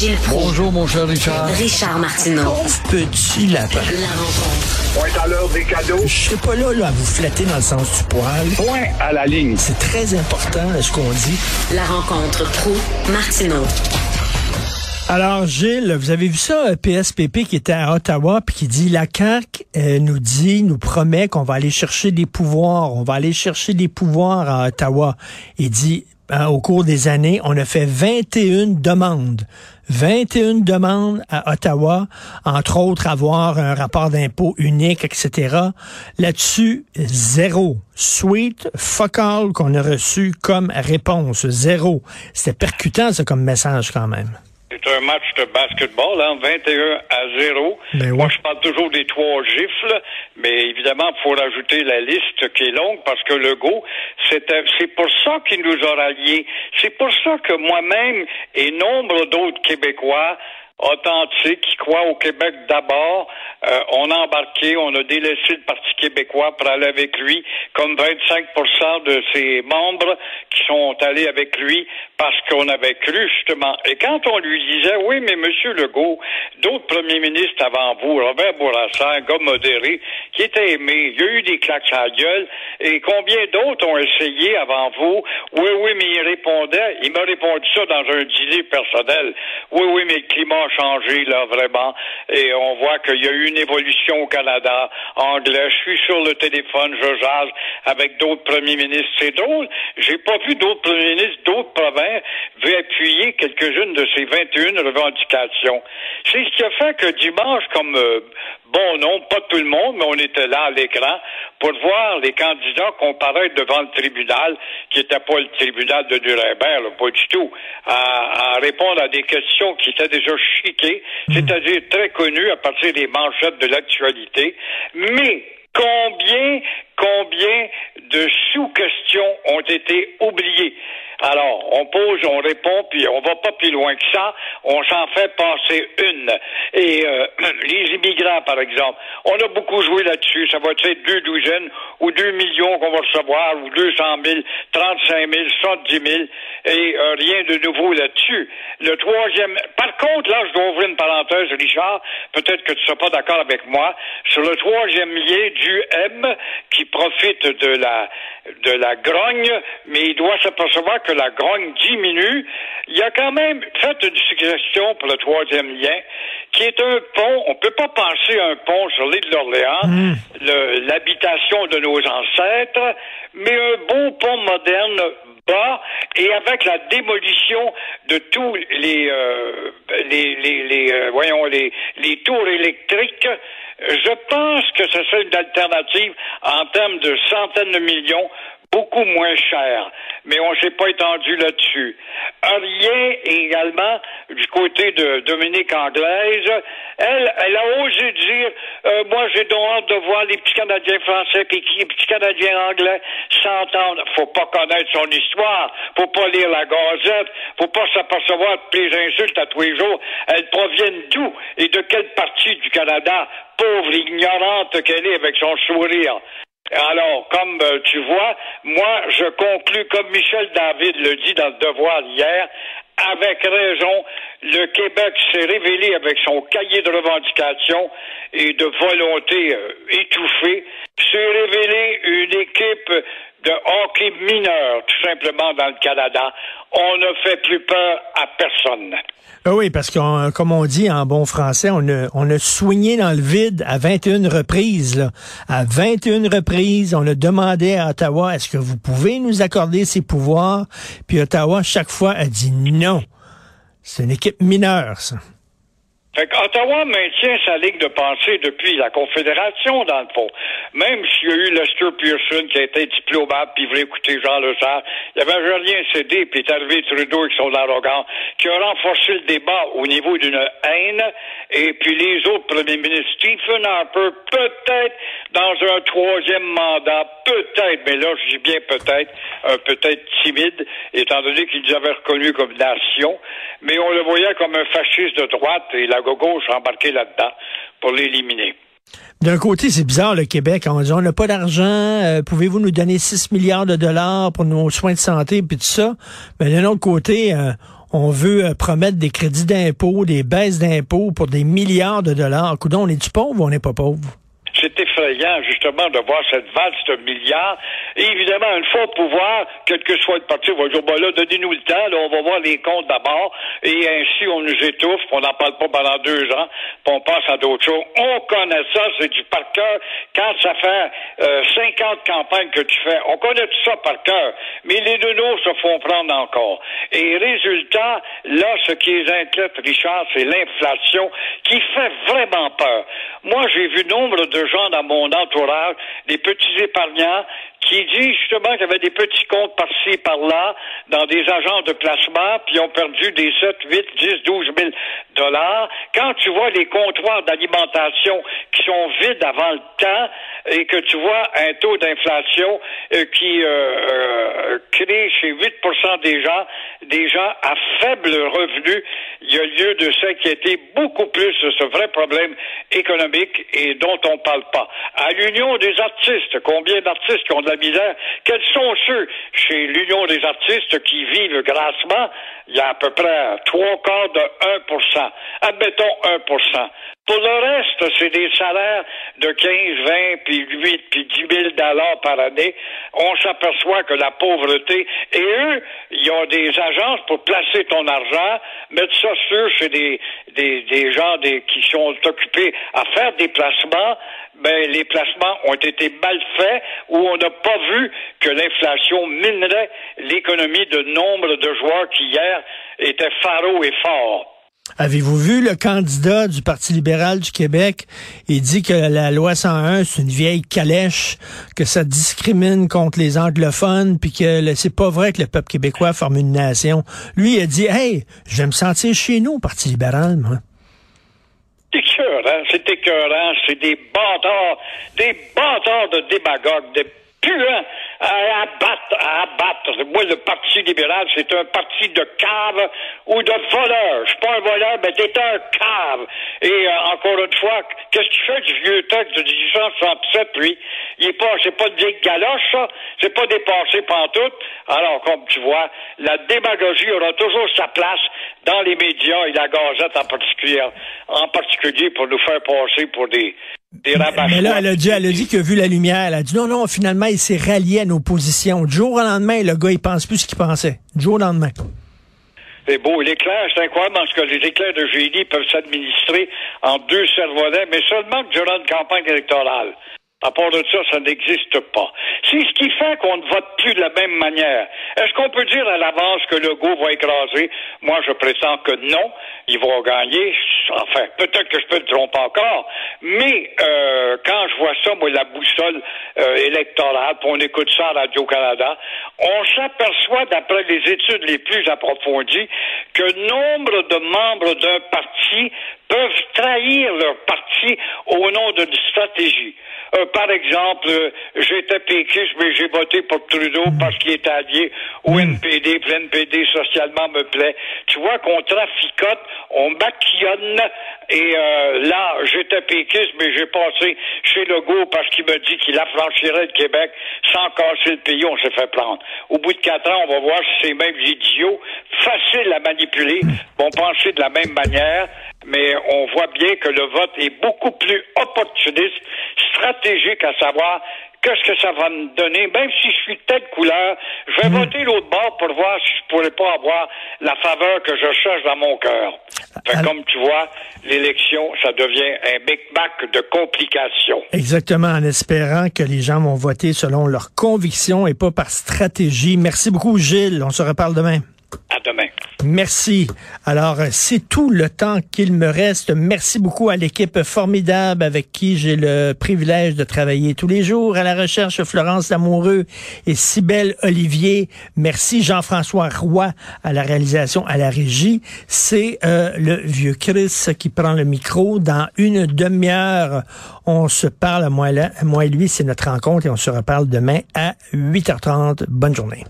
Gilles Proulx. Bonjour, mon cher Richard. Richard Martineau. Petit lapin. La rencontre. Point à l'heure des cadeaux. Je suis pas là, là à vous flatter dans le sens du poil. Point à la ligne. C'est très important ce qu'on dit. La rencontre pro martineau Alors, Gilles, vous avez vu ça, PSPP qui était à Ottawa, puis qui dit la CAQ euh, nous dit, nous promet qu'on va aller chercher des pouvoirs, on va aller chercher des pouvoirs à Ottawa. Il dit, euh, au cours des années, on a fait 21 demandes. 21 demandes à Ottawa, entre autres avoir un rapport d'impôt unique, etc. Là-dessus, zéro. Sweet, fuck all qu'on a reçu comme réponse. Zéro. C'était percutant, ça, comme message quand même. C'est un match de basketball, hein, 21 à 0. Ben Moi, ouais. je parle toujours des trois gifles, mais évidemment, il faut rajouter la liste qui est longue parce que le go, c'est c'est pour ça qu'il nous a ralliés. C'est pour ça que moi-même et nombre d'autres Québécois authentiques qui croient au Québec d'abord, euh, on a embarqué, on a délaissé le Parti québécois pour aller avec lui, comme 25% de ses membres qui sont allés avec lui parce qu'on avait cru justement. Et quand on lui disait, oui, mais Monsieur Legault, d'autres premiers ministres avant vous, Robert Bourassa, un gars modéré, qui était aimé, il y a eu des claques à la gueule, et combien d'autres ont essayé avant vous? Oui, oui, mais il répondait, il m'a répondu ça dans un dîner personnel. Oui, oui, mais le climat changé, là, vraiment, et on voit qu'il y a eu une évolution au Canada anglais. Je suis sur le téléphone, je jase avec d'autres premiers ministres. C'est drôle, j'ai pas vu d'autres premiers ministres d'autres provinces veut appuyer quelques-unes de ces 21 revendications. C'est ce qui a fait que dimanche, comme euh, bon non, pas tout le monde, mais on était là à l'écran pour voir les candidats comparaître devant le tribunal, qui n'était pas le tribunal de Nuremberg, pas du tout, à, à répondre à des questions qui étaient déjà c'est-à-dire très connues à partir des manchettes de l'actualité, mais combien, combien de sous-questions ont été oubliées? Alors, on pose, on répond, puis on va pas plus loin que ça. On s'en fait passer une. Et euh, les immigrants, par exemple, on a beaucoup joué là-dessus. Ça va être deux douzaines ou deux millions qu'on va recevoir, ou deux cent mille, trente-cinq mille, soixante-dix mille, et euh, rien de nouveau là-dessus. Le troisième... Par contre, là, je dois ouvrir une parenthèse, Richard, peut-être que tu ne seras pas d'accord avec moi, sur le troisième lien du M qui profite de la, de la grogne, mais il doit s'apercevoir que la grogne diminue. Il a quand même fait une suggestion pour le troisième lien, qui est un pont. On ne peut pas penser à un pont sur l'île d'Orléans, le- l'habitation de nos ancêtres, mais un beau pont moderne bas et avec la démolition de tous les euh, les les, les, euh, voyons les les tours électriques je pense que ce serait une alternative en termes de centaines de millions beaucoup moins cher, mais on s'est pas étendu là-dessus. Rien également du côté de Dominique Anglaise. Elle, elle a osé dire, euh, moi j'ai donc hâte de voir les petits Canadiens français et les petits Canadiens anglais s'entendre. Faut pas connaître son histoire, faut pas lire la Gazette, faut pas s'apercevoir de les insultes à tous les jours. Elles proviennent d'où et de quelle partie du Canada? Pauvre ignorante qu'elle est avec son sourire. Alors, comme euh, tu vois, moi, je conclus comme Michel David le dit dans le Devoir hier, avec raison, le Québec s'est révélé avec son cahier de revendications et de volonté euh, étouffée, s'est révélé une équipe de hockey mineur, tout simplement, dans le Canada. On ne fait plus peur à personne. Ah oui, parce qu'on, comme on dit en bon français, on a, on a soigné dans le vide à 21 reprises. Là. À 21 reprises, on a demandé à Ottawa, est-ce que vous pouvez nous accorder ces pouvoirs? Puis Ottawa, chaque fois, a dit non. C'est une équipe mineure, ça. Fait qu'Ottawa maintient sa ligne de pensée depuis la Confédération, dans le fond. Même s'il y a eu Lester Pearson qui a été diplomate, puis voulait écouter Jean Lesage, il avait rien cédé, puis est arrivé Trudeau avec son arrogance, qui a renforcé le débat au niveau d'une haine, et puis les autres premiers ministres, Stephen Harper, peut-être dans un troisième mandat, peut-être, mais là, je dis bien peut-être, un peut-être timide, étant donné qu'ils nous avaient reconnus comme nation, mais on le voyait comme un fasciste de droite, et la gauche embarquée là-dedans pour l'éliminer. D'un côté, c'est bizarre, le Québec. On dit, on n'a pas d'argent. euh, Pouvez-vous nous donner 6 milliards de dollars pour nos soins de santé, puis tout ça? Mais d'un autre côté, euh, on veut euh, promettre des crédits d'impôt, des baisses d'impôts pour des milliards de dollars. Coudon, on est-tu pauvre ou on n'est pas pauvre? Justement, de voir cette valse de milliards. Et évidemment, une fois au pouvoir, quel que soit le parti, on va dire, bon là, donnez-nous le temps, là, on va voir les comptes d'abord, et ainsi on nous étouffe, on n'en parle pas pendant deux ans, puis on passe à d'autres choses. On connaît ça, c'est du par cœur. Quand ça fait euh, 50 campagnes que tu fais, on connaît tout ça par cœur. Mais les deux se font prendre encore. Et résultat, là, ce qui les inquiète, Richard, c'est l'inflation qui fait vraiment peur. Moi, j'ai vu nombre de gens dans mon entourage, des petits épargnants, qui disent justement qu'il y avait des petits comptes par-ci, par-là, dans des agences de placement, puis ont perdu des 7, 8, 10, 12 000 Quand tu vois les comptoirs d'alimentation qui sont vides avant le temps et que tu vois un taux d'inflation euh, qui euh, euh, crée chez 8% des gens, des gens à faible revenu, il y a lieu de s'inquiéter beaucoup plus de ce vrai problème économique et dont on ne parle pas. À l'Union des artistes, combien d'artistes ont de la misère? Quels sont ceux chez l'Union des artistes qui vivent grassement? Il y a à peu près trois quarts de 1 Admettons 1% pour le reste, c'est des salaires de 15, 20, puis 8, puis 10 000 dollars par année. On s'aperçoit que la pauvreté, et eux, ils ont des agences pour placer ton argent, mettre ça sur chez des, des, des gens qui sont occupés à faire des placements, ben, les placements ont été mal faits ou on n'a pas vu que l'inflation minerait l'économie de nombre de joueurs qui hier étaient pharo et forts. Avez-vous vu le candidat du Parti libéral du Québec? Il dit que la loi 101, c'est une vieille calèche, que ça discrimine contre les anglophones, puis que c'est pas vrai que le peuple québécois forme une nation. Lui, il a dit, hey, je vais me sentir chez nous au Parti libéral, moi. C'est écœurant, c'est écœurant, c'est des bâtards, des bâtards de démagogues, des puants à abattre, à abattre. Moi, le Parti libéral, c'est un parti de cave ou de voleur. Un voleur, mais t'es un cave. Et euh, encore une fois, qu'est-ce que tu fais du vieux texte de 1867, lui? Il est pas, c'est pas de vieille galoche, ça. C'est pas dépassé pantoute. Alors, comme tu vois, la démagogie aura toujours sa place dans les médias et la gazette en particulier, en particulier pour nous faire passer pour des, mais là, elle a dit, elle a dit qu'il a vu la lumière. Elle a dit non, non, finalement, il s'est rallié à nos positions. Du jour au lendemain, le gars, il pense plus ce qu'il pensait. Du jour au lendemain. C'est beau. L'éclair, c'est incroyable parce que les éclairs de génie peuvent s'administrer en deux cerveaux-là, mais seulement durant une campagne électorale. À part de ça, ça n'existe pas. C'est ce qui fait qu'on ne vote plus de la même manière. Est-ce qu'on peut dire à l'avance que le goût va écraser? Moi, je prétends que non. Il va gagner. Enfin, peut-être que je peux me tromper encore. Mais euh, quand je vois ça, moi, la boussole euh, électorale, puis on écoute ça à Radio-Canada, on s'aperçoit, d'après les études les plus approfondies, que nombre de membres d'un parti peuvent trahir leur parti au nom d'une stratégie. Euh, par exemple, euh, j'étais péquiste, mais j'ai voté pour Trudeau hmm. parce qu'il est allié au hmm. NPD, puis NPD socialement me plaît. Tu vois qu'on traficote, on maquillonne, et euh, là, j'étais péquiste, mais j'ai passé chez Legault parce qu'il me dit qu'il affranchirait le Québec sans casser le pays, on s'est fait prendre. Au bout de quatre ans, on va voir si ces mêmes idiots, faciles à manipuler, hmm. vont penser de la même manière, mais on voit bien que le vote est beaucoup plus opportuniste, stratégique à savoir qu'est-ce que ça va me donner, même si je suis telle couleur, je vais hmm. voter l'autre bord pour voir si je pourrais pas avoir la faveur que je cherche dans mon cœur. comme tu vois, l'élection, ça devient un big bac de complications. Exactement, en espérant que les gens vont voter selon leurs convictions et pas par stratégie. Merci beaucoup, Gilles. On se reparle demain. À demain. Merci. Alors, euh, c'est tout le temps qu'il me reste. Merci beaucoup à l'équipe formidable avec qui j'ai le privilège de travailler tous les jours à la recherche Florence Lamoureux et Cybelle Olivier. Merci Jean-François Roy à la réalisation, à la régie. C'est euh, le vieux Chris qui prend le micro. Dans une demi-heure, on se parle, moi, là, moi et lui, c'est notre rencontre et on se reparle demain à 8h30. Bonne journée.